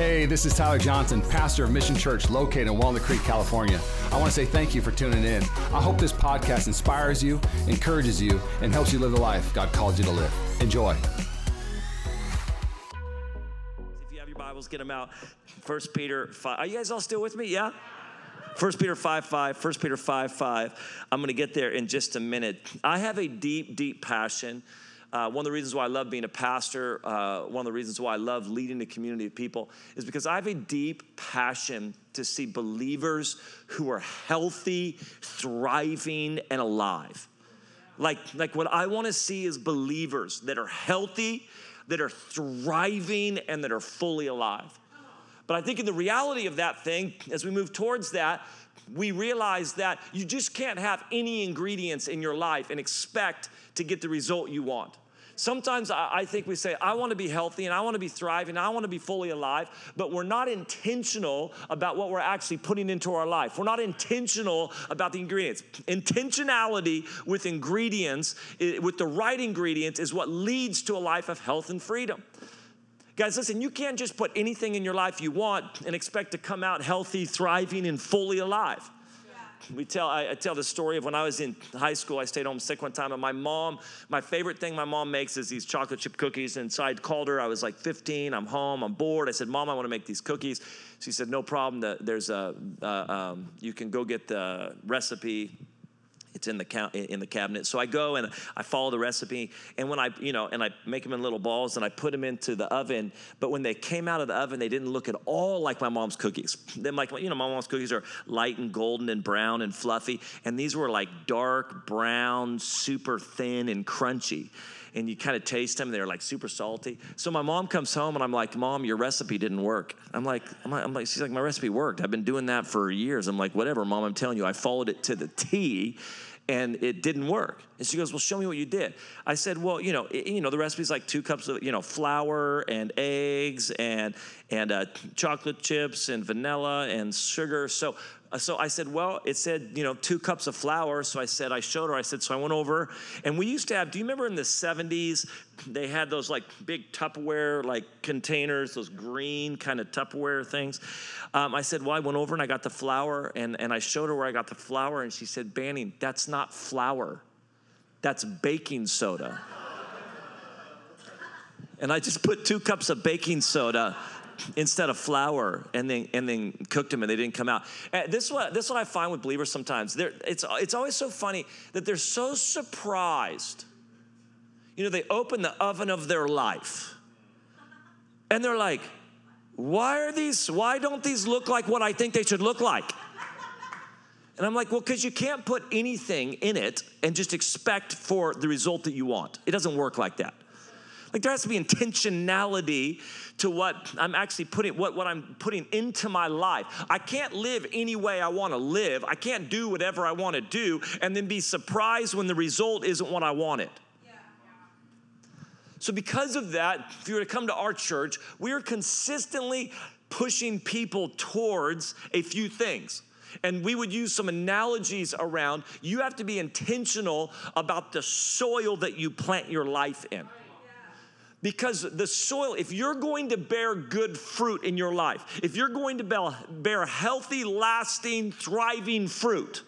Hey, this is Tyler Johnson, pastor of Mission Church located in Walnut Creek, California. I want to say thank you for tuning in. I hope this podcast inspires you, encourages you, and helps you live the life God called you to live. Enjoy. If you have your Bibles, get them out. First Peter 5. Are you guys all still with me? Yeah? First Peter 5 5, 1 Peter 5 5. I'm going to get there in just a minute. I have a deep, deep passion uh, one of the reasons why I love being a pastor, uh, one of the reasons why I love leading a community of people is because I have a deep passion to see believers who are healthy, thriving, and alive. Like, like what I want to see is believers that are healthy, that are thriving, and that are fully alive. But I think in the reality of that thing, as we move towards that, we realize that you just can't have any ingredients in your life and expect to get the result you want. Sometimes I think we say, I want to be healthy and I want to be thriving, I want to be fully alive, but we're not intentional about what we're actually putting into our life. We're not intentional about the ingredients. Intentionality with ingredients, with the right ingredients, is what leads to a life of health and freedom. Guys, listen, you can't just put anything in your life you want and expect to come out healthy, thriving, and fully alive we tell I, I, tell the story of when I was in high school. I stayed home sick one time, and my mom, my favorite thing my mom makes is these chocolate chip cookies. And so I called her. I was like 15. I'm home. I'm bored. I said, Mom, I want to make these cookies. She said, No problem. There's a uh, um, you can go get the recipe it's in the in the cabinet. So I go and I follow the recipe, and when I you know and I make them in little balls and I put them into the oven. But when they came out of the oven, they didn't look at all like my mom's cookies. Then like you know my mom's cookies are light and golden and brown and fluffy, and these were like dark brown, super thin and crunchy and you kind of taste them. They're like super salty. So my mom comes home and I'm like, Mom, your recipe didn't work. I'm like, I'm like, I'm like, she's like, my recipe worked. I've been doing that for years. I'm like, whatever, Mom. I'm telling you, I followed it to the T and it didn't work. And she goes, "Well, show me what you did." I said, "Well, you know, it, you know, the recipe's like two cups of you know flour and eggs and and uh, chocolate chips and vanilla and sugar. So so I said, well, it said, you know, two cups of flour. So I said, I showed her, I said, so I went over and we used to have, do you remember in the 70s, they had those like big Tupperware like containers, those green kind of Tupperware things. Um, I said, well, I went over and I got the flour and, and I showed her where I got the flour and she said, Banning, that's not flour, that's baking soda. and I just put two cups of baking soda instead of flour and then and then cooked them and they didn't come out. And this is what this is what I find with believers sometimes. They're, it's it's always so funny that they're so surprised. You know, they open the oven of their life and they're like, why are these, why don't these look like what I think they should look like? And I'm like, well, because you can't put anything in it and just expect for the result that you want. It doesn't work like that. Like there has to be intentionality to what I'm actually putting, what, what I'm putting into my life. I can't live any way I want to live. I can't do whatever I want to do and then be surprised when the result isn't what I wanted. So, because of that, if you were to come to our church, we are consistently pushing people towards a few things. And we would use some analogies around you have to be intentional about the soil that you plant your life in. Because the soil, if you're going to bear good fruit in your life, if you're going to bear healthy, lasting, thriving fruit,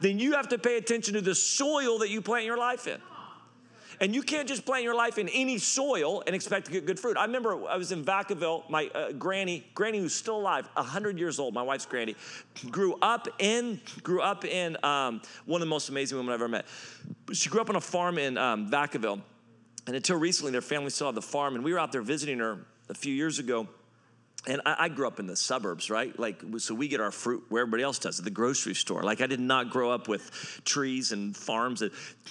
then you have to pay attention to the soil that you plant your life in. And you can't just plant your life in any soil and expect to get good fruit. I remember I was in Vacaville, my uh, granny, granny who's still alive, 100 years old, my wife's granny, grew up in, grew up in um, one of the most amazing women I've ever met. She grew up on a farm in um, Vacaville and until recently, their family still had the farm, and we were out there visiting her a few years ago. And I, I, grew up in the suburbs, right? Like, so we get our fruit where everybody else does at the grocery store. Like, I did not grow up with trees and farms.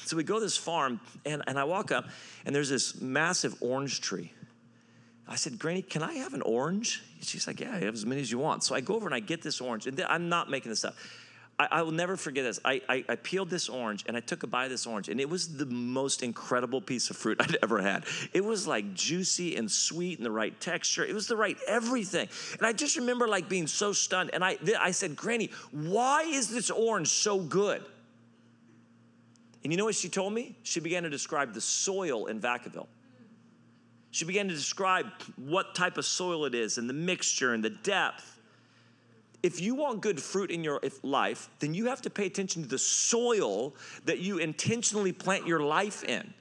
So we go to this farm, and, and I walk up, and there's this massive orange tree. I said, Granny, can I have an orange? She's like, Yeah, have as many as you want. So I go over and I get this orange, and I'm not making this up. I, I will never forget this. I, I, I, peeled this orange and I took a bite of this orange, and it was the most incredible piece of fruit I'd ever had. It was like juicy and sweet and the right texture. It was the right everything. And I just remember like being so stunned. And I, I said, Granny, why is this orange so good? And you know what she told me? She began to describe the soil in Vacaville. She began to describe what type of soil it is and the mixture and the depth. If you want good fruit in your life, then you have to pay attention to the soil that you intentionally plant your life in.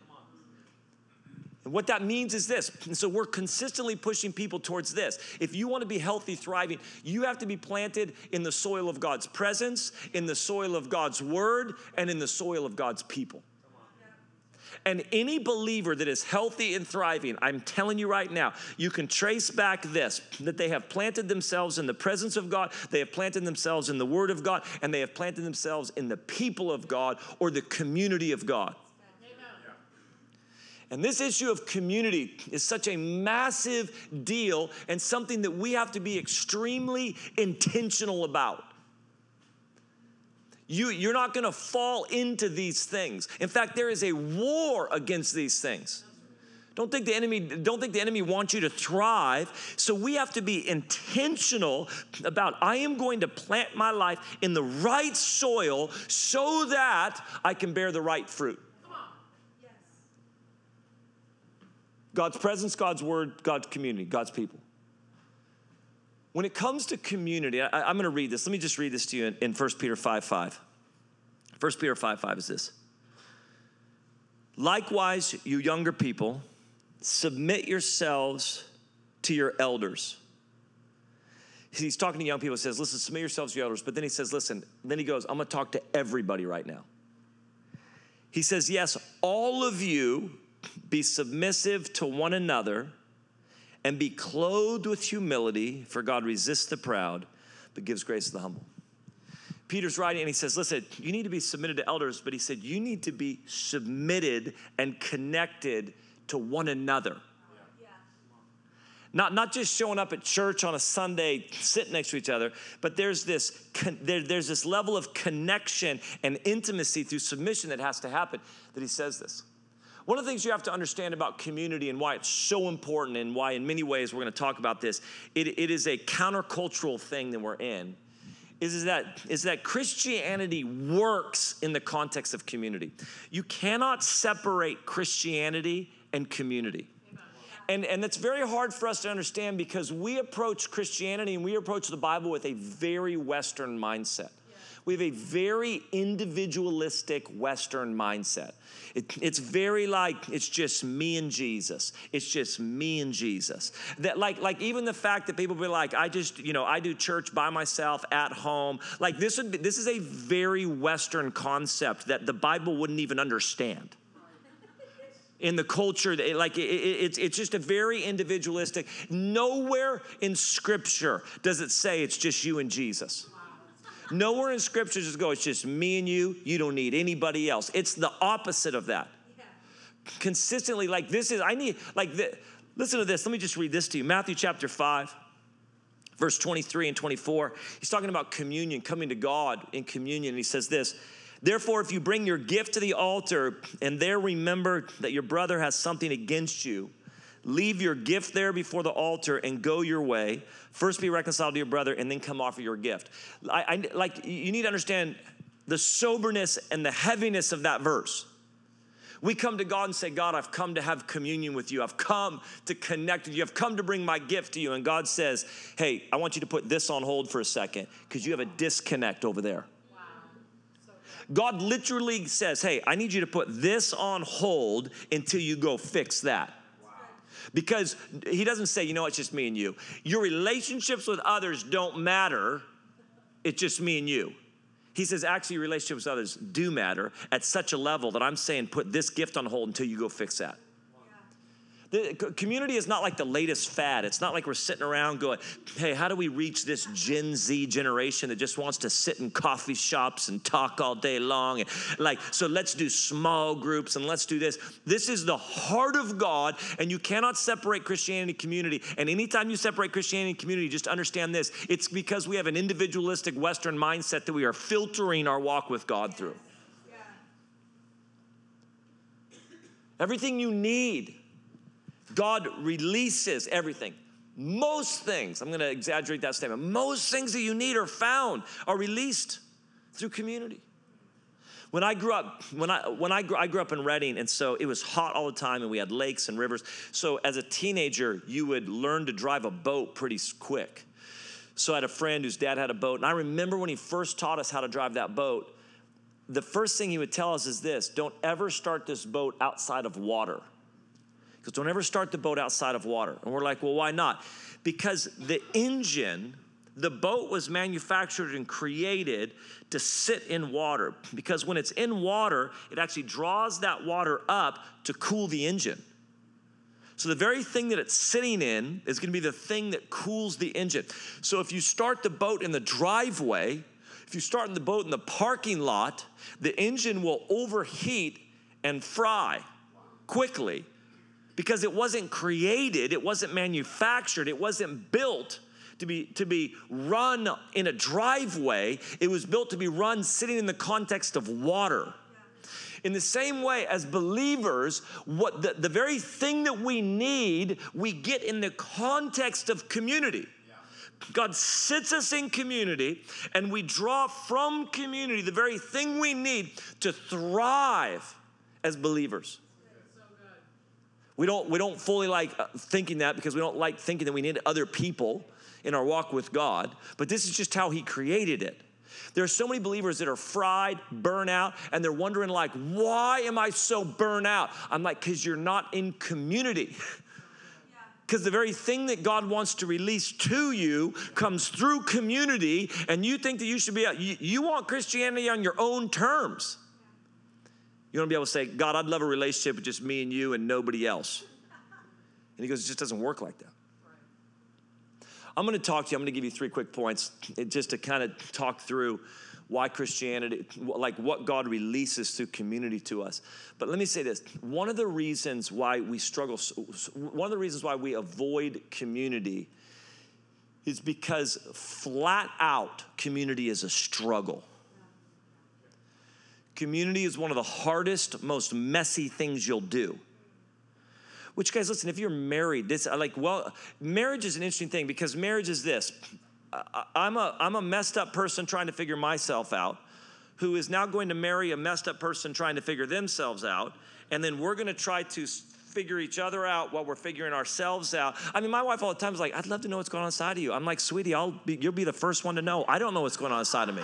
And what that means is this. And so we're consistently pushing people towards this. If you want to be healthy, thriving, you have to be planted in the soil of God's presence, in the soil of God's word, and in the soil of God's people. And any believer that is healthy and thriving, I'm telling you right now, you can trace back this that they have planted themselves in the presence of God, they have planted themselves in the Word of God, and they have planted themselves in the people of God or the community of God. And this issue of community is such a massive deal and something that we have to be extremely intentional about. You, you're not gonna fall into these things. In fact, there is a war against these things. Don't think the enemy don't think the enemy wants you to thrive. So we have to be intentional about I am going to plant my life in the right soil so that I can bear the right fruit. God's presence, God's word, God's community, God's people. When it comes to community, I, am going to read this. Let me just read this to you in, in 1 Peter 5 5. 1 Peter 5 5 is this. Likewise, you younger people, submit yourselves to your elders. He's talking to young people, he says, Listen, submit yourselves to your elders. But then he says, Listen, then he goes, I'm going to talk to everybody right now. He says, Yes, all of you be submissive to one another, and be clothed with humility, for God resists the proud, but gives grace to the humble. Peter's writing and he says, Listen, you need to be submitted to elders, but he said, You need to be submitted and connected to one another. Not, not just showing up at church on a Sunday, sitting next to each other, but there's this, there, there's this level of connection and intimacy through submission that has to happen that he says this. One of the things you have to understand about community and why it's so important, and why, in many ways, we're going to talk about this, it, it is a countercultural thing that we're in. Is, is, that, is that Christianity works in the context of community. You cannot separate Christianity and community. And, and that's very hard for us to understand because we approach Christianity and we approach the Bible with a very Western mindset. We have a very individualistic Western mindset. It, it's very like it's just me and Jesus. It's just me and Jesus. That like like even the fact that people be like, I just you know I do church by myself at home. Like this would be, this is a very Western concept that the Bible wouldn't even understand in the culture like it, it, it's, it's just a very individualistic nowhere in scripture does it say it's just you and jesus Nowhere in scripture it go, it's just me and you, you don't need anybody else. It's the opposite of that. Yeah. Consistently, like this is, I need, like, the, listen to this. Let me just read this to you Matthew chapter 5 verse 23 and 24. He's talking about communion, coming to God in communion. And he says this Therefore, if you bring your gift to the altar and there remember that your brother has something against you, leave your gift there before the altar and go your way. First be reconciled to your brother and then come offer your gift. I, I, like you need to understand the soberness and the heaviness of that verse. We come to God and say, God, I've come to have communion with you. I've come to connect with you. I've come to bring my gift to you. And God says, Hey, I want you to put this on hold for a second because you have a disconnect over there. God literally says, Hey, I need you to put this on hold until you go fix that. Because he doesn't say, you know, it's just me and you. Your relationships with others don't matter, it's just me and you. He says, actually, relationships with others do matter at such a level that I'm saying, put this gift on hold until you go fix that. The community is not like the latest fad. It's not like we're sitting around going, hey, how do we reach this Gen Z generation that just wants to sit in coffee shops and talk all day long? And like, so let's do small groups and let's do this. This is the heart of God, and you cannot separate Christianity community. And anytime you separate Christianity community, just understand this it's because we have an individualistic Western mindset that we are filtering our walk with God through. Everything you need God releases everything. Most things, I'm gonna exaggerate that statement, most things that you need are found, are released through community. When I grew up, when I when I grew, I grew up in Redding, and so it was hot all the time, and we had lakes and rivers. So as a teenager, you would learn to drive a boat pretty quick. So I had a friend whose dad had a boat, and I remember when he first taught us how to drive that boat. The first thing he would tell us is this: Don't ever start this boat outside of water. Because don't ever start the boat outside of water. And we're like, well, why not? Because the engine the boat was manufactured and created to sit in water because when it's in water, it actually draws that water up to cool the engine. So, the very thing that it's sitting in is going to be the thing that cools the engine. So, if you start the boat in the driveway, if you start in the boat in the parking lot, the engine will overheat and fry quickly because it wasn't created, it wasn't manufactured, it wasn't built to be, to be run in a driveway, it was built to be run sitting in the context of water. In the same way, as believers, what the, the very thing that we need, we get in the context of community. God sits us in community and we draw from community the very thing we need to thrive as believers. We don't, we don't fully like uh, thinking that because we don't like thinking that we need other people in our walk with God, but this is just how He created it. There are so many believers that are fried, burn out, and they're wondering, like, why am I so burnt out? I'm like, because you're not in community. Because the very thing that God wants to release to you comes through community, and you think that you should be, you, you want Christianity on your own terms. You want to be able to say, God, I'd love a relationship with just me and you and nobody else. And he goes, it just doesn't work like that. I'm going to talk to you. I'm going to give you three quick points just to kind of talk through why Christianity, like what God releases through community to us. But let me say this one of the reasons why we struggle, one of the reasons why we avoid community is because flat out community is a struggle. Community is one of the hardest, most messy things you'll do. Which, guys, listen, if you're married, this, like, well, marriage is an interesting thing because marriage is this. I'm a, I'm a messed up person trying to figure myself out who is now going to marry a messed up person trying to figure themselves out. And then we're going to try to figure each other out while we're figuring ourselves out. I mean, my wife all the time is like, I'd love to know what's going on inside of you. I'm like, sweetie, I'll be, you'll be the first one to know. I don't know what's going on inside of me.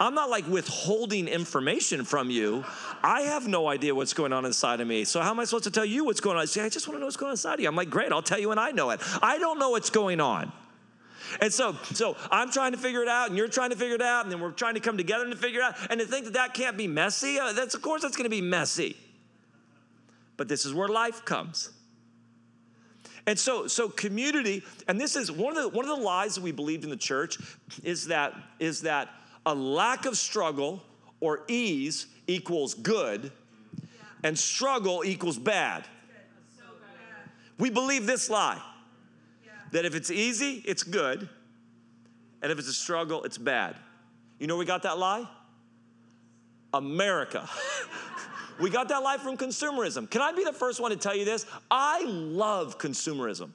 I'm not like withholding information from you. I have no idea what's going on inside of me. So how am I supposed to tell you what's going on? I say, I just want to know what's going on inside of you. I'm like, great, I'll tell you when I know it. I don't know what's going on. And so, so I'm trying to figure it out, and you're trying to figure it out, and then we're trying to come together to figure it out. And to think that that can't be messy, uh, that's of course that's going to be messy. But this is where life comes. And so, so community, and this is one of the one of the lies that we believed in the church is that is that a lack of struggle or ease equals good, and struggle equals bad. We believe this lie that if it's easy, it's good, and if it's a struggle, it's bad. You know we got that lie? America. we got that lie from consumerism. Can I be the first one to tell you this? I love consumerism.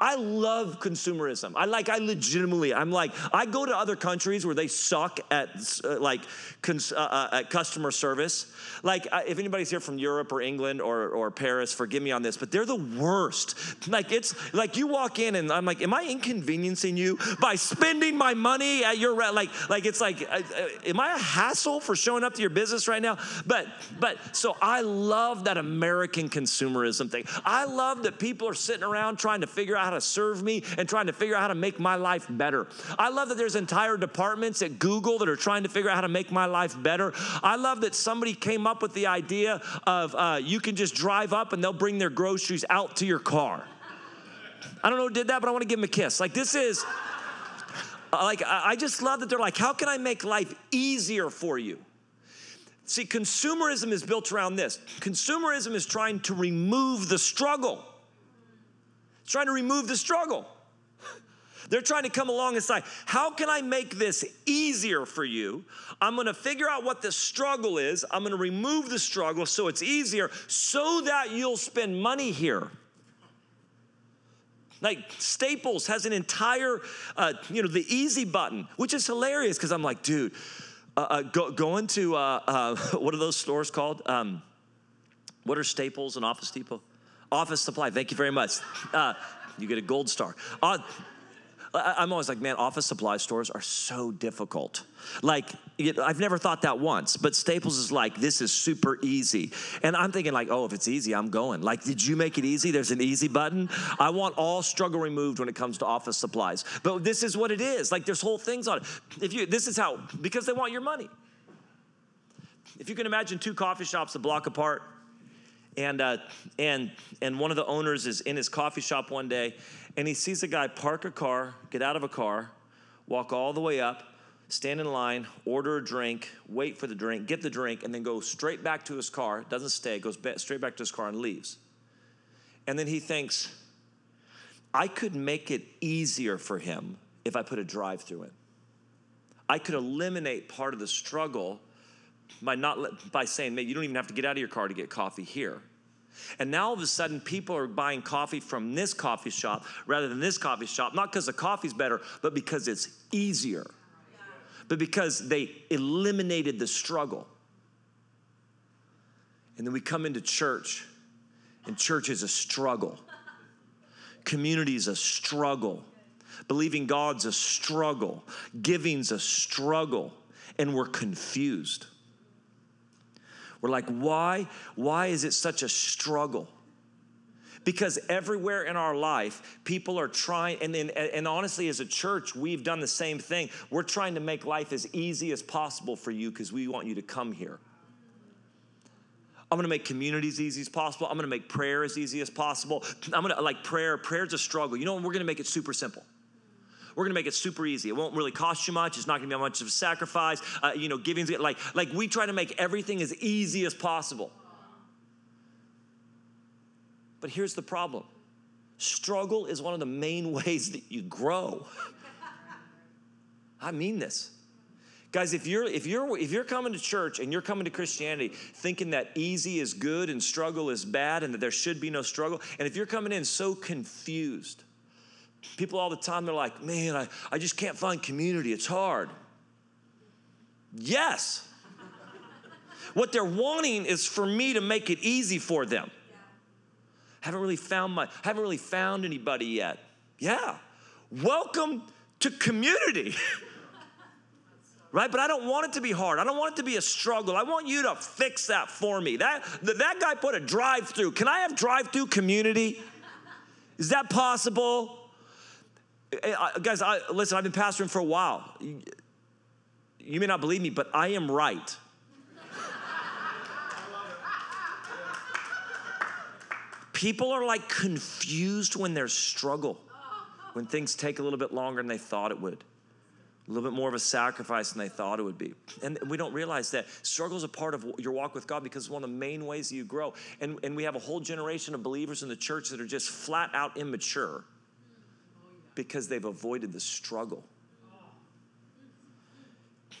I love consumerism. I like, I legitimately, I'm like, I go to other countries where they suck at uh, like cons, uh, uh, at customer service. Like, if anybody's here from Europe or England or, or Paris, forgive me on this, but they're the worst. Like, it's like you walk in and I'm like, am I inconveniencing you by spending my money at your, like, like it's like, uh, uh, am I a hassle for showing up to your business right now? But, but, so I love that American consumerism thing. I love that people are sitting around trying to figure out how to serve me and trying to figure out how to make my life better. I love that there's entire departments at Google that are trying to figure out how to make my life better. I love that somebody came up with the idea of uh, you can just drive up and they'll bring their groceries out to your car. I don't know who did that, but I want to give them a kiss. Like, this is, uh, like, I just love that they're like, how can I make life easier for you? See, consumerism is built around this. Consumerism is trying to remove the struggle trying to remove the struggle. They're trying to come along and say, How can I make this easier for you? I'm gonna figure out what the struggle is. I'm gonna remove the struggle so it's easier so that you'll spend money here. Like Staples has an entire, uh, you know, the easy button, which is hilarious because I'm like, dude, uh, uh, go, going to uh, uh, what are those stores called? Um, what are Staples and Office Depot? Office Supply. Thank you very much. Uh, you get a gold star. Uh, I'm always like, man, office supply stores are so difficult. Like, I've never thought that once, but Staples is like, this is super easy. And I'm thinking, like, oh, if it's easy, I'm going. Like, did you make it easy? There's an easy button. I want all struggle removed when it comes to office supplies. But this is what it is. Like, there's whole things on it. If you, this is how, because they want your money. If you can imagine two coffee shops a block apart, and uh, and and one of the owners is in his coffee shop one day and he sees a guy park a car get out of a car walk all the way up stand in line order a drink wait for the drink get the drink and then go straight back to his car doesn't stay goes straight back to his car and leaves. And then he thinks i could make it easier for him if i put a drive through in. I could eliminate part of the struggle by not by saying, "Man, you don't even have to get out of your car to get coffee here." And now all of a sudden, people are buying coffee from this coffee shop rather than this coffee shop, not because the coffee's better, but because it's easier. But because they eliminated the struggle. And then we come into church, and church is a struggle. Community is a struggle. Believing God's a struggle. Giving's a struggle. And we're confused. We're like, why? Why is it such a struggle? Because everywhere in our life, people are trying, and, and, and honestly, as a church, we've done the same thing. We're trying to make life as easy as possible for you because we want you to come here. I'm gonna make community as easy as possible. I'm gonna make prayer as easy as possible. I'm gonna like prayer, prayer's a struggle. You know, we're gonna make it super simple. We're gonna make it super easy. It won't really cost you much. It's not gonna be much of a sacrifice. Uh, you know, giving like like we try to make everything as easy as possible. But here's the problem. Struggle is one of the main ways that you grow. I mean this. Guys, if you're if you're if you're coming to church and you're coming to Christianity thinking that easy is good and struggle is bad and that there should be no struggle, and if you're coming in so confused, People all the time, they're like, man, I, I just can't find community. It's hard. Yes. what they're wanting is for me to make it easy for them. Haven't really found my, haven't really found anybody yet. Yeah. Welcome to community. right? But I don't want it to be hard. I don't want it to be a struggle. I want you to fix that for me. That that guy put a drive-through. Can I have drive-through community? Is that possible? Guys, I, listen, I've been pastoring for a while. You may not believe me, but I am right. People are like confused when there's struggle, when things take a little bit longer than they thought it would, a little bit more of a sacrifice than they thought it would be. And we don't realize that struggle is a part of your walk with God because it's one of the main ways you grow. And, and we have a whole generation of believers in the church that are just flat out immature because they've avoided the struggle.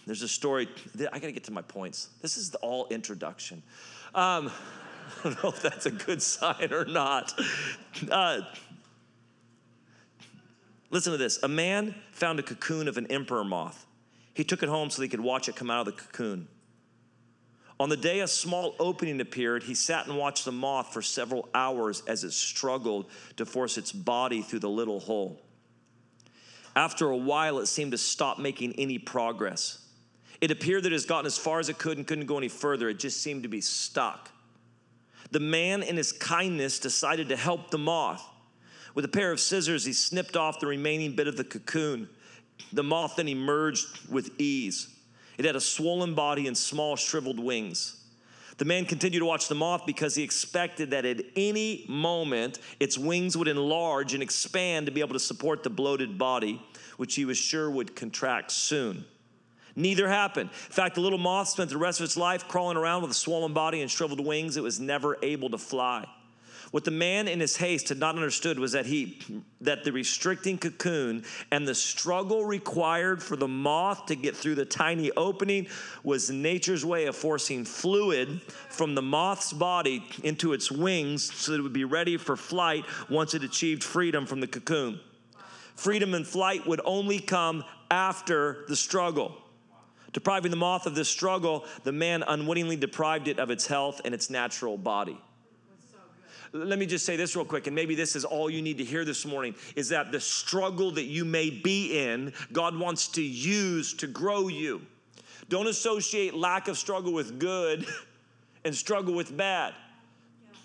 There's a story, I gotta get to my points. This is the all introduction. Um, I don't know if that's a good sign or not. Uh, listen to this a man found a cocoon of an emperor moth. He took it home so he could watch it come out of the cocoon. On the day a small opening appeared, he sat and watched the moth for several hours as it struggled to force its body through the little hole. After a while, it seemed to stop making any progress. It appeared that it has gotten as far as it could and couldn't go any further. It just seemed to be stuck. The man, in his kindness, decided to help the moth. With a pair of scissors, he snipped off the remaining bit of the cocoon. The moth then emerged with ease. It had a swollen body and small, shriveled wings. The man continued to watch the moth because he expected that at any moment its wings would enlarge and expand to be able to support the bloated body, which he was sure would contract soon. Neither happened. In fact, the little moth spent the rest of its life crawling around with a swollen body and shriveled wings. It was never able to fly. What the man in his haste had not understood was that he that the restricting cocoon and the struggle required for the moth to get through the tiny opening was nature's way of forcing fluid from the moth's body into its wings so that it would be ready for flight once it achieved freedom from the cocoon. Freedom and flight would only come after the struggle. Depriving the moth of this struggle, the man unwittingly deprived it of its health and its natural body. Let me just say this real quick, and maybe this is all you need to hear this morning is that the struggle that you may be in, God wants to use to grow you. Don't associate lack of struggle with good and struggle with bad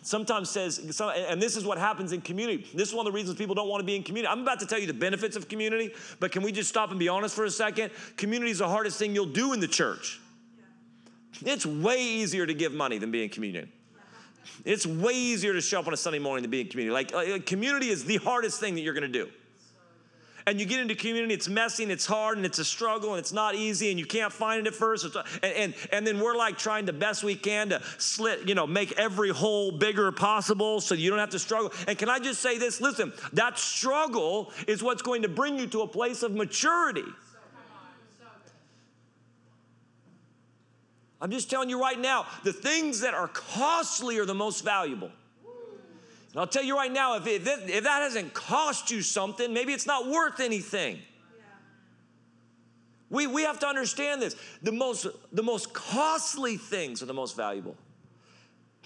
sometimes says, and this is what happens in community. This is one of the reasons people don't want to be in community. I'm about to tell you the benefits of community, but can we just stop and be honest for a second? Community is the hardest thing you'll do in the church. It's way easier to give money than being community. It's way easier to show up on a Sunday morning than being community. Like, community is the hardest thing that you're going to do and you get into community, it's messy and it's hard and it's a struggle and it's not easy and you can't find it at first. And, and, and then we're like trying the best we can to slit, you know, make every hole bigger possible so you don't have to struggle. And can I just say this? Listen, that struggle is what's going to bring you to a place of maturity. I'm just telling you right now, the things that are costly are the most valuable. And I'll tell you right now, if, if, if that hasn't cost you something, maybe it's not worth anything. We, we have to understand this. The most, the most costly things are the most valuable.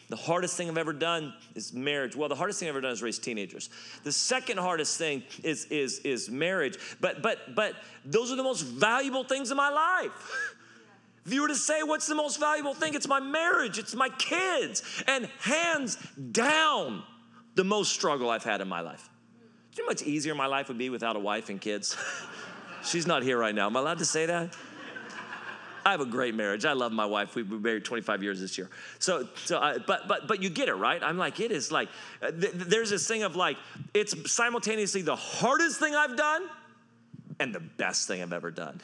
The hardest thing I've ever done is marriage. Well, the hardest thing I've ever done is raise teenagers. The second hardest thing is, is, is marriage. But, but, but those are the most valuable things in my life. If you were to say, what's the most valuable thing? It's my marriage, it's my kids. And hands down, the most struggle I've had in my life. Do you know how much easier my life would be without a wife and kids? She's not here right now. Am I allowed to say that? I have a great marriage. I love my wife. We've been married 25 years this year. So, so I, but but but you get it, right? I'm like, it is like, uh, th- there's this thing of like, it's simultaneously the hardest thing I've done and the best thing I've ever done.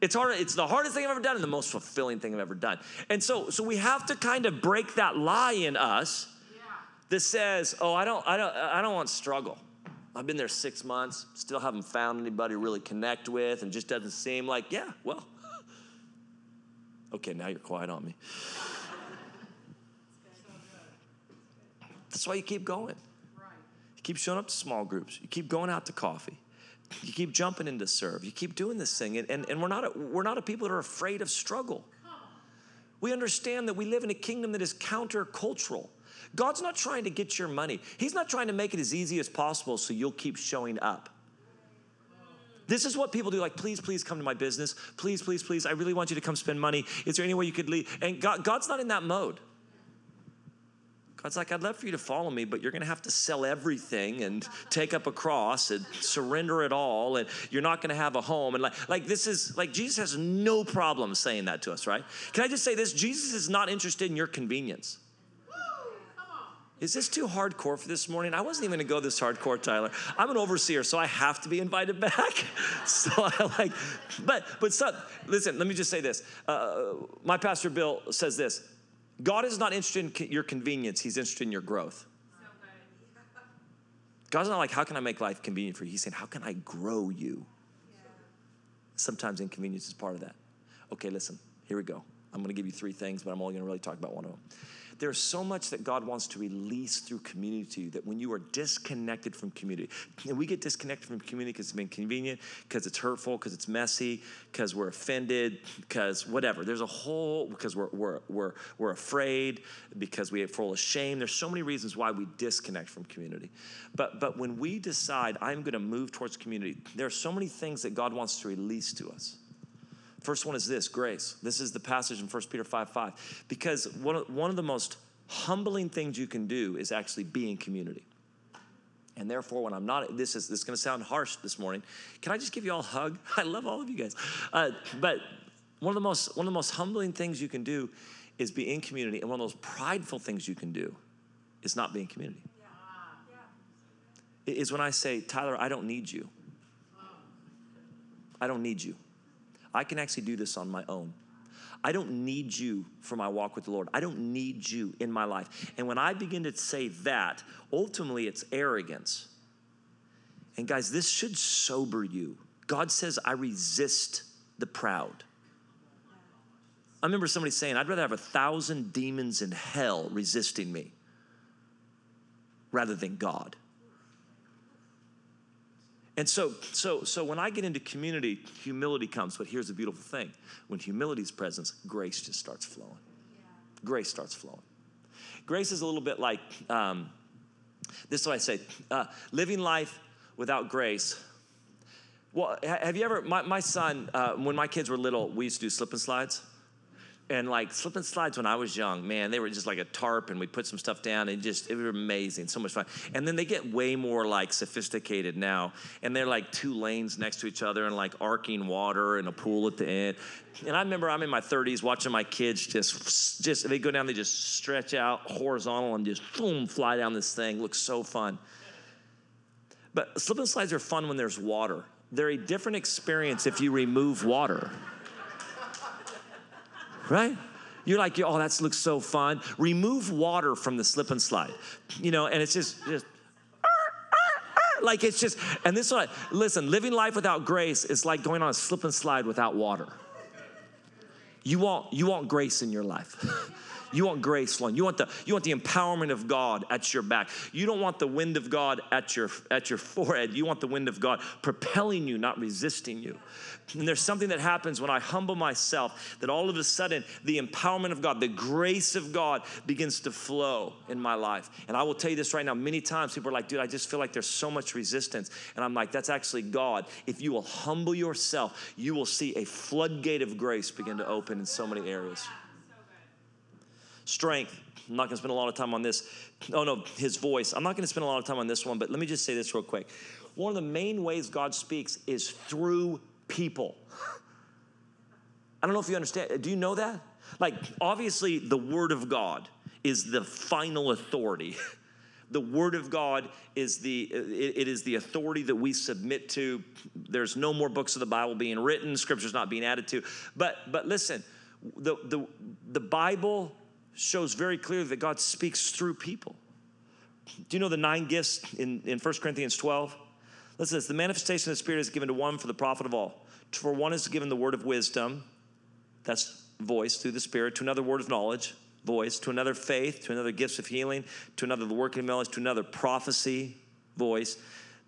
It's hard. It's the hardest thing I've ever done and the most fulfilling thing I've ever done. And so, so we have to kind of break that lie in us that says, "Oh, I don't, I don't, I don't want struggle. I've been there six months, still haven't found anybody to really connect with, and just doesn't seem like, yeah, well, okay, now you're quiet on me. That's why you keep going. You keep showing up to small groups. You keep going out to coffee. You keep jumping into serve. You keep doing this thing. And, and, and we're, not a, we're not a people that are afraid of struggle. We understand that we live in a kingdom that is countercultural. God's not trying to get your money, He's not trying to make it as easy as possible so you'll keep showing up. This is what people do like, please, please come to my business. Please, please, please. I really want you to come spend money. Is there any way you could leave? And God, God's not in that mode. God's like, I'd love for you to follow me, but you're going to have to sell everything and take up a cross and surrender it all, and you're not going to have a home. And like, like this is like Jesus has no problem saying that to us, right? Can I just say this? Jesus is not interested in your convenience. Is this too hardcore for this morning? I wasn't even gonna go this hardcore, Tyler. I'm an overseer, so I have to be invited back. so I like, but but so, listen. Let me just say this. Uh, my pastor Bill says this: God is not interested in your convenience; He's interested in your growth. God's not like, how can I make life convenient for you? He's saying, how can I grow you? Sometimes inconvenience is part of that. Okay, listen. Here we go. I'm going to give you three things, but I'm only going to really talk about one of them. There's so much that God wants to release through community to you that when you are disconnected from community, and we get disconnected from community because it's been convenient, because it's hurtful, because it's messy, because we're offended, because whatever. There's a whole, because we're, we're, we're, we're afraid, because we are full of shame. There's so many reasons why we disconnect from community. But, but when we decide, I'm going to move towards community, there are so many things that God wants to release to us. First one is this grace. This is the passage in 1 Peter 5 5. Because one of, one of the most humbling things you can do is actually be in community. And therefore, when I'm not, this is this is going to sound harsh this morning. Can I just give you all a hug? I love all of you guys. Uh, but one of the most one of the most humbling things you can do is be in community, and one of those prideful things you can do is not be in community. Yeah. Yeah. Is when I say, Tyler, I don't need you. I don't need you. I can actually do this on my own. I don't need you for my walk with the Lord. I don't need you in my life. And when I begin to say that, ultimately it's arrogance. And guys, this should sober you. God says, I resist the proud. I remember somebody saying, I'd rather have a thousand demons in hell resisting me rather than God. And so, so, so when I get into community, humility comes. But here's the beautiful thing: when humility is present, grace just starts flowing. Grace starts flowing. Grace is a little bit like um, this. Is what I say: uh, living life without grace. Well, have you ever? My, my son, uh, when my kids were little, we used to do slip and slides and like slip and slides when I was young, man, they were just like a tarp, and we put some stuff down, and just it was amazing, so much fun. And then they get way more like sophisticated now, and they're like two lanes next to each other, and like arcing water and a pool at the end. And I remember I'm in my 30s watching my kids just just they go down, they just stretch out horizontal and just boom fly down this thing. Looks so fun. But slip and slides are fun when there's water. They're a different experience if you remove water right? You're like, oh, that looks so fun. Remove water from the slip and slide, you know, and it's just, just like it's just, and this one, listen, living life without grace is like going on a slip and slide without water. You want, you want grace in your life. You want grace flowing. You want the you want the empowerment of God at your back. You don't want the wind of God at your at your forehead. You want the wind of God propelling you, not resisting you. And there's something that happens when I humble myself that all of a sudden the empowerment of God, the grace of God begins to flow in my life. And I will tell you this right now many times people are like, dude, I just feel like there's so much resistance. And I'm like, that's actually God. If you will humble yourself, you will see a floodgate of grace begin to open in so many areas. Strength. I'm not going to spend a lot of time on this. Oh, no, his voice. I'm not going to spend a lot of time on this one, but let me just say this real quick. One of the main ways God speaks is through people. I don't know if you understand. Do you know that? Like, obviously, the Word of God is the final authority. the Word of God is the it, is the authority that we submit to. There's no more books of the Bible being written. Scripture's not being added to. But but listen, the the the Bible shows very clearly that God speaks through people. Do you know the nine gifts in, in 1 Corinthians 12? Listen, this the manifestation of the Spirit is given to one for the profit of all. For one is given the word of wisdom, that's voice through the Spirit, to another word of knowledge, voice, to another faith, to another gifts of healing, to another the working of knowledge, to another prophecy, voice,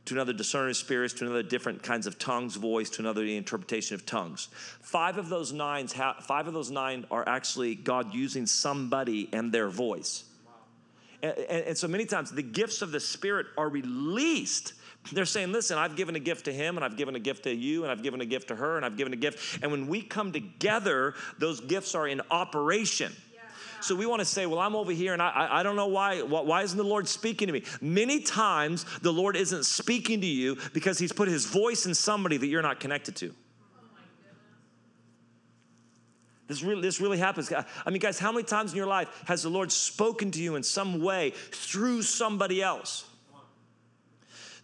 to another discerning spirits, to another different kinds of tongues, voice, to another the interpretation of tongues. Five of those nine, five of those nine are actually God using somebody and their voice. And, and, and so many times the gifts of the Spirit are released. They're saying, listen, I've given a gift to him, and I've given a gift to you, and I've given a gift to her, and I've given a gift. And when we come together, those gifts are in operation. So we want to say, well, I'm over here and I, I don't know why. Why isn't the Lord speaking to me? Many times the Lord isn't speaking to you because he's put his voice in somebody that you're not connected to. This really, this really happens. I mean, guys, how many times in your life has the Lord spoken to you in some way through somebody else?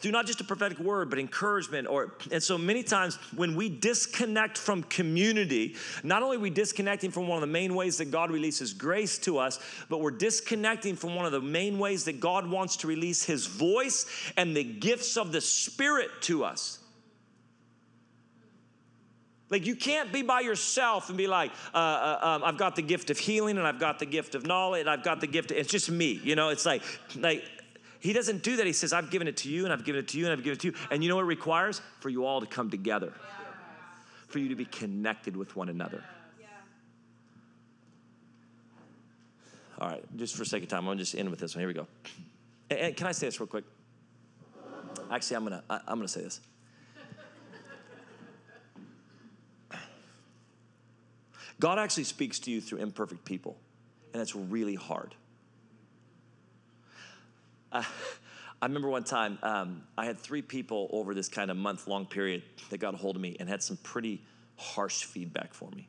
Through not just a prophetic word, but encouragement. Or and so many times when we disconnect from community, not only we disconnecting from one of the main ways that God releases grace to us, but we're disconnecting from one of the main ways that God wants to release His voice and the gifts of the Spirit to us. Like you can't be by yourself and be like, uh, uh, um, I've got the gift of healing and I've got the gift of knowledge and I've got the gift. Of, it's just me, you know. It's like, like he doesn't do that. He says, I've given it to you, and I've given it to you, and I've given it to you. And you know what it requires? For you all to come together, for you to be connected with one another. All right, just for sake of time, I'm gonna just end with this one. Here we go. And can I say this real quick? Actually, I'm gonna I'm gonna say this. God actually speaks to you through imperfect people, and that's really hard. I remember one time um, I had three people over this kind of month long period that got a hold of me and had some pretty harsh feedback for me.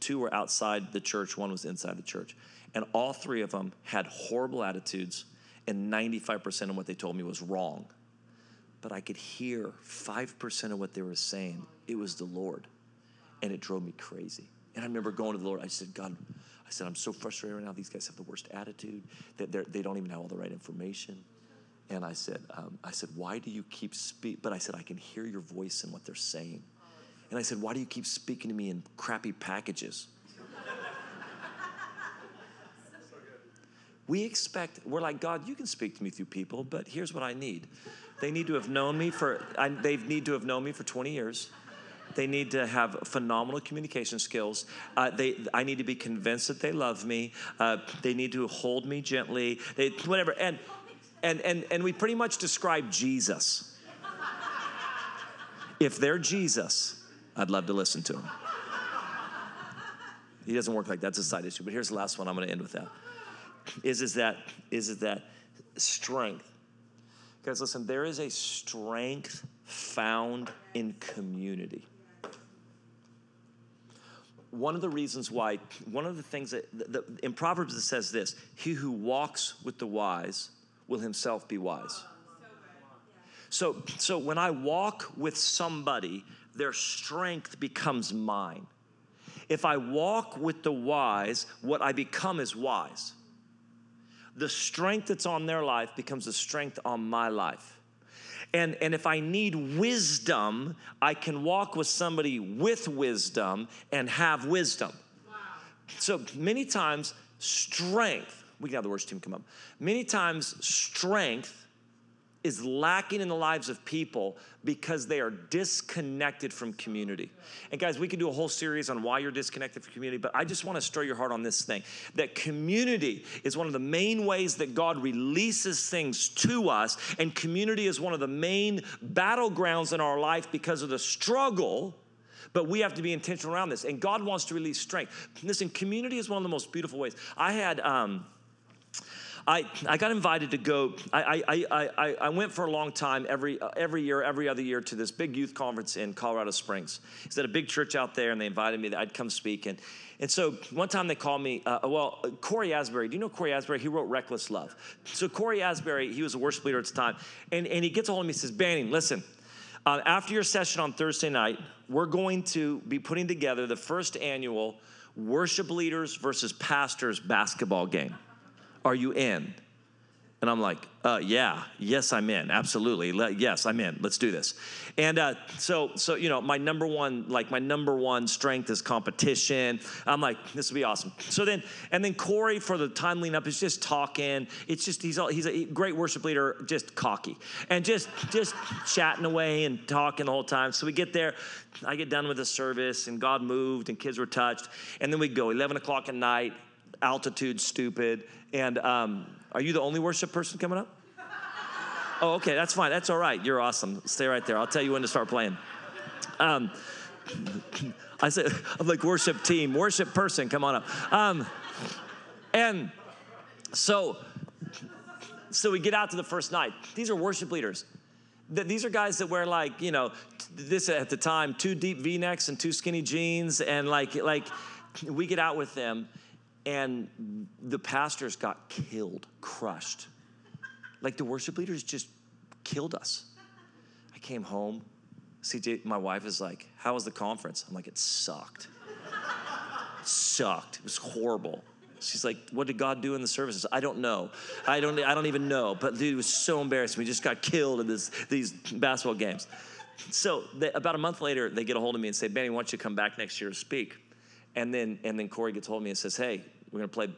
Two were outside the church, one was inside the church. And all three of them had horrible attitudes, and 95% of what they told me was wrong. But I could hear 5% of what they were saying. It was the Lord. And it drove me crazy. And I remember going to the Lord, I said, God, said, I'm so frustrated right now. These guys have the worst attitude. That they're, they don't even have all the right information. And I said, um, I said, why do you keep speak? But I said, I can hear your voice and what they're saying. And I said, why do you keep speaking to me in crappy packages? we expect, we're like, God, you can speak to me through people, but here's what I need They need to have known me for, I, they need to have known me for 20 years. They need to have phenomenal communication skills. Uh, they, I need to be convinced that they love me. Uh, they need to hold me gently. They, whatever. And, and, and, and we pretty much describe Jesus. If they're Jesus, I'd love to listen to him. He doesn't work like that. that's a side issue. But here's the last one. I'm going to end with that. Is is that it is that strength? Guys, listen. There is a strength found in community one of the reasons why, one of the things that, the, in Proverbs it says this He who walks with the wise will himself be wise. So, so when I walk with somebody, their strength becomes mine. If I walk with the wise, what I become is wise. The strength that's on their life becomes the strength on my life. And, and if I need wisdom, I can walk with somebody with wisdom and have wisdom. Wow. So many times, strength, we can have the worst team come up. Many times, strength is lacking in the lives of people because they are disconnected from community. And guys, we can do a whole series on why you're disconnected from community, but I just want to stir your heart on this thing that community is one of the main ways that God releases things to us, and community is one of the main battlegrounds in our life because of the struggle. But we have to be intentional around this, and God wants to release strength. Listen, community is one of the most beautiful ways. I had um, I, I got invited to go. I, I, I, I went for a long time every, every year, every other year to this big youth conference in Colorado Springs. It's at a big church out there, and they invited me that I'd come speak. And, and so one time they called me, uh, well, Cory Asbury. Do you know Cory Asbury? He wrote Reckless Love. So Cory Asbury, he was a worship leader at the time. And, and he gets a hold of me and says, Banning, listen, uh, after your session on Thursday night, we're going to be putting together the first annual worship leaders versus pastors basketball game. Are you in? And I'm like, uh, yeah, yes, I'm in, absolutely. Le- yes, I'm in. Let's do this. And uh, so, so you know, my number one, like my number one strength is competition. I'm like, this will be awesome. So then, and then Cory for the time leading up is just talking. It's just he's all, he's a great worship leader, just cocky and just just chatting away and talking the whole time. So we get there, I get done with the service, and God moved, and kids were touched, and then we go 11 o'clock at night altitude stupid. And um, are you the only worship person coming up? Oh, okay, that's fine. That's all right. You're awesome. Stay right there. I'll tell you when to start playing. Um, I said, I'm like worship team, worship person, come on up. Um, and so, so we get out to the first night. These are worship leaders. These are guys that wear like, you know, this at the time, two deep V-necks and two skinny jeans, and like, like we get out with them, and the pastors got killed, crushed. Like the worship leaders just killed us. I came home. SeaJay, my wife is like, How was the conference? I'm like, It sucked. It sucked. It was horrible. She's like, What did God do in the services? I don't know. I don't, I don't even know. But dude, it was so embarrassing. We just got killed in this, these basketball games. So they, about a month later, they get a hold of me and say, Benny, why don't you come back next year to speak? And then, and then Cory gets hold of me and says, Hey, we're to play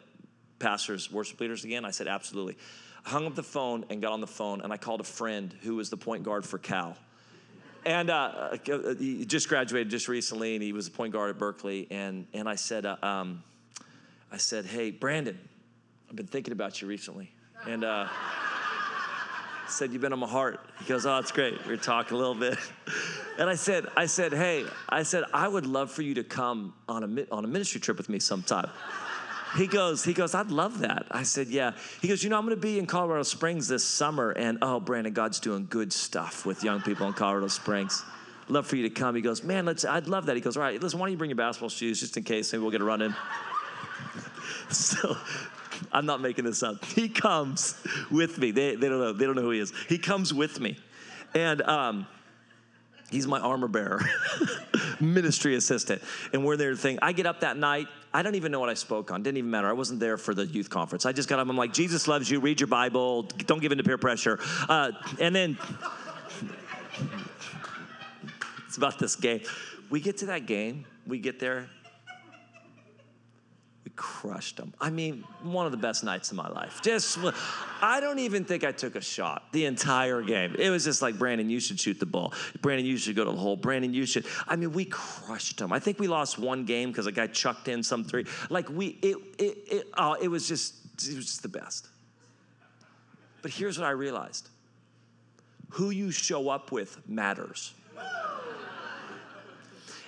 pastors, worship leaders again? I said, Absolutely. I hung up the phone and got on the phone, and I called a friend who was the point guard for Cal. And uh, he just graduated just recently, and he was a point guard at Berkeley. And, and I said, uh, um, I said, hey, Brandon, I've been thinking about you recently. And uh, said, you've been on my heart. He goes, oh, it's great. We are talking a little bit. And I said, I said, hey, I said, I would love for you to come on a, on a ministry trip with me sometime he goes, he goes, I'd love that. I said, yeah. He goes, you know, I'm going to be in Colorado Springs this summer, and oh, Brandon, God's doing good stuff with young people in Colorado Springs. Love for you to come. He goes, man, let's. I'd love that. He goes, all right, listen, why don't you bring your basketball shoes just in case? Maybe we'll get a run in. so. I'm not making this up. He comes with me. They, they don't know. They don't know who he is. He comes with me, and um, He's my armor bearer, ministry assistant. And we're there to think. I get up that night. I don't even know what I spoke on. Didn't even matter. I wasn't there for the youth conference. I just got up. I'm like, Jesus loves you. Read your Bible. Don't give in to peer pressure. Uh, and then it's about this game. We get to that game. We get there. We crushed them. I mean, one of the best nights of my life. Just, I don't even think I took a shot the entire game. It was just like, Brandon, you should shoot the ball. Brandon, you should go to the hole. Brandon, you should. I mean, we crushed them. I think we lost one game because a guy chucked in some three. Like we, it, it, it, oh, it was just, it was just the best. But here's what I realized: who you show up with matters.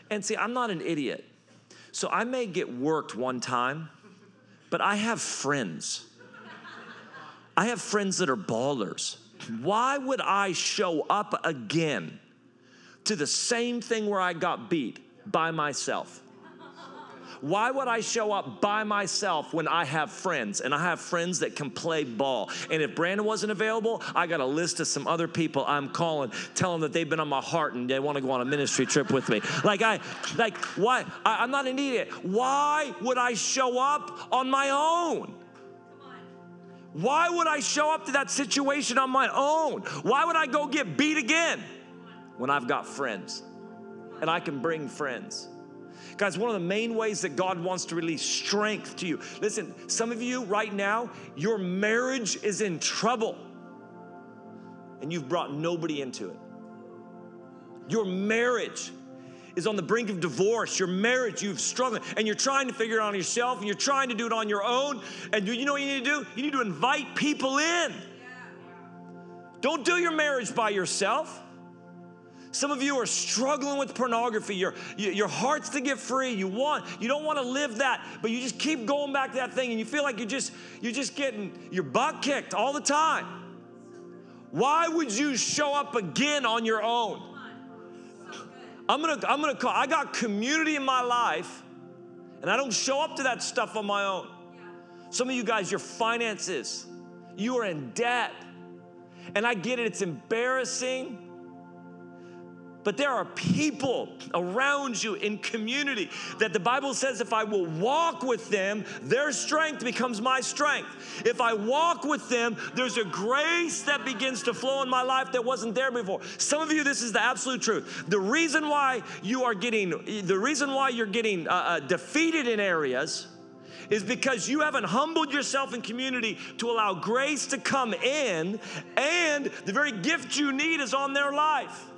And see, I'm not an idiot. So I may get worked one time, but I have friends. I have friends that are ballers. Why would I show up again to the same thing where I got beat by myself? Why would I show up by myself when I have friends and I have friends that can play ball? And if Brandon wasn't available, I got a list of some other people I'm calling, tell them that they've been on my heart and they want to go on a ministry trip with me. Like I, like why? I, I'm not an idiot. Why would I show up on my own? Why would I show up to that situation on my own? Why would I go get beat again when I've got friends and I can bring friends? Guys, one of the main ways that God wants to release strength to you. Listen, some of you right now, your marriage is in trouble and you've brought nobody into it. Your marriage is on the brink of divorce. Your marriage, you've struggled, and you're trying to figure it out on yourself, and you're trying to do it on your own. And you know what you need to do? You need to invite people in. Don't do your marriage by yourself. Some of you are struggling with pornography. Your, your heart's to get free. You want, you don't want to live that, but you just keep going back to that thing and you feel like you're just, you're just getting your butt kicked all the time. Why would you show up again on your own? I'm gonna, I'm gonna call, I got community in my life, and I don't show up to that stuff on my own. Some of you guys, your finances, you are in debt. And I get it, it's embarrassing. But there are people around you in community that the Bible says if I will walk with them, their strength becomes my strength. If I walk with them, there's a grace that begins to flow in my life that wasn't there before. Some of you, this is the absolute truth. The reason why you are getting, the reason why you're getting uh, uh, defeated in areas is because you haven't humbled yourself in community to allow grace to come in, and the very gift you need is on their life.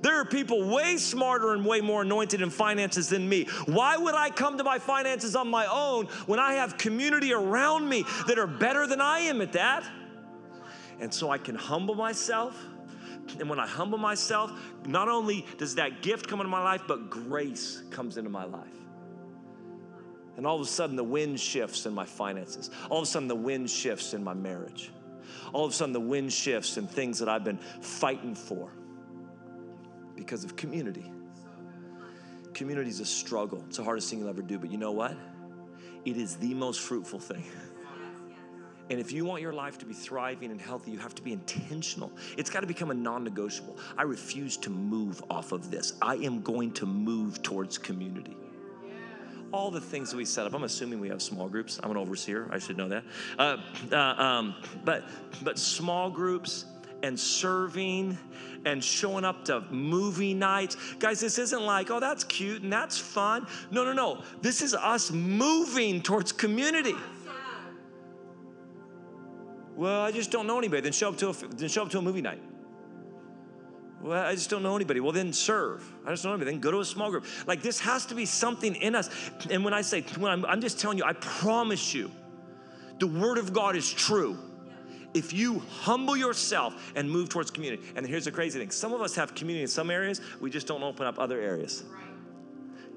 There are people way smarter and way more anointed in finances than me. Why would I come to my finances on my own when I have community around me that are better than I am at that? And so I can humble myself. And when I humble myself, not only does that gift come into my life, but grace comes into my life. And all of a sudden, the wind shifts in my finances. All of a sudden, the wind shifts in my marriage. All of a sudden, the wind shifts in things that I've been fighting for because of community. Community is a struggle. It's the hardest thing you'll ever do, but you know what? It is the most fruitful thing. And if you want your life to be thriving and healthy, you have to be intentional. It's got to become a non negotiable. I refuse to move off of this. I am going to move towards community. All the things that we set up, I'm assuming we have small groups. I'm an overseer, I should know that. Uh, uh, um, but, but small groups, and serving and showing up to movie nights. Guys, this isn't like, oh, that's cute and that's fun. No, no, no. This is us moving towards community. Well, I just don't know anybody. Then show up to a, then show up to a movie night. Well, I just don't know anybody. Well, then serve. I just don't know anybody. Then go to a small group. Like this has to be something in us. And when I say, when I'm, I'm just telling you, I promise you, the Word of God is true if you humble yourself and move towards community. And here's the crazy thing some of us have community in some areas, we just don't open up other areas.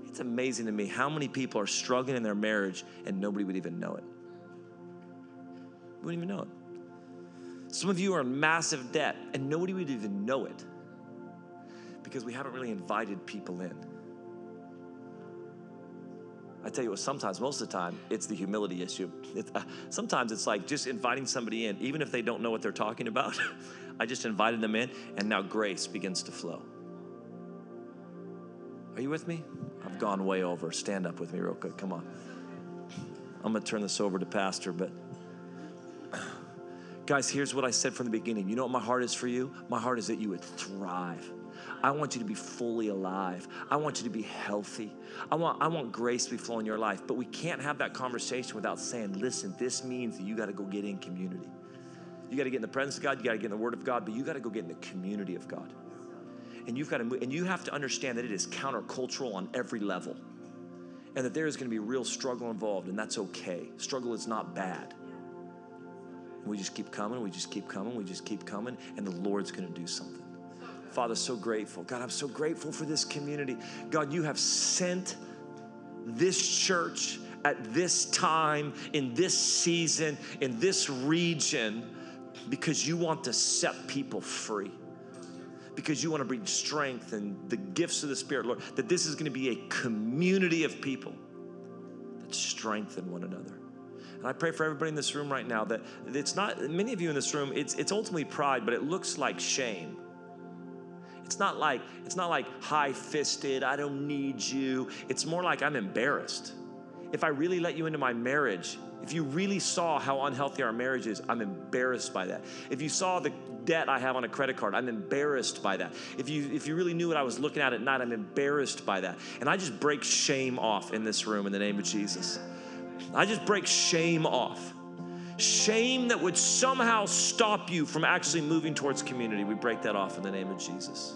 It's amazing to me how many people are struggling in their marriage and nobody would even know it. Wouldn't even know it. Some of you are in massive debt and nobody would even know it because we haven't really invited people in. I tell you what, sometimes, most of the time, it's the humility issue. uh, sometimes it's like just inviting somebody in, even if they don't know what they're talking about. I just invited them in, and now grace begins to flow. Are you with me? I've gone way over. Stand up with me, real quick. Come on. I'm going to turn this over to Pastor, but Guys, here's what I said from the beginning. You know what my heart is for you? My heart is that you would thrive. I want you to be fully alive. I want you to be healthy. I want, I want grace to be flowing in your life. But we can't have that conversation without saying, listen, this means that you got to go get in community. You got to get in the presence of God, you got to get in the Word of God, but you got to go get in the community of God. And you've got to move, and you have to understand that it is countercultural on every level. And that there is going to be real struggle involved, and that's okay. Struggle is not bad. We just keep coming, we just keep coming, we just keep coming, and the Lord's going to do something. Father, so grateful. God, I'm so grateful for this community. God, you have sent this church at this time, in this season, in this region, because you want to set people free. Because you want to bring strength and the gifts of the Spirit, Lord, that this is going to be a community of people that strengthen one another. And I pray for everybody in this room right now that it's not, many of you in this room, it's, it's ultimately pride, but it looks like shame. It's not like, it's not like high-fisted, I don't need you. It's more like I'm embarrassed. If I really let you into my marriage, if you really saw how unhealthy our marriage is, I'm embarrassed by that. If you saw the debt I have on a credit card, I'm embarrassed by that. If you if you really knew what I was looking at at night, I'm embarrassed by that. And I just break shame off in this room in the name of Jesus. I just break shame off. Shame that would somehow stop you from actually moving towards community. We break that off in the name of Jesus.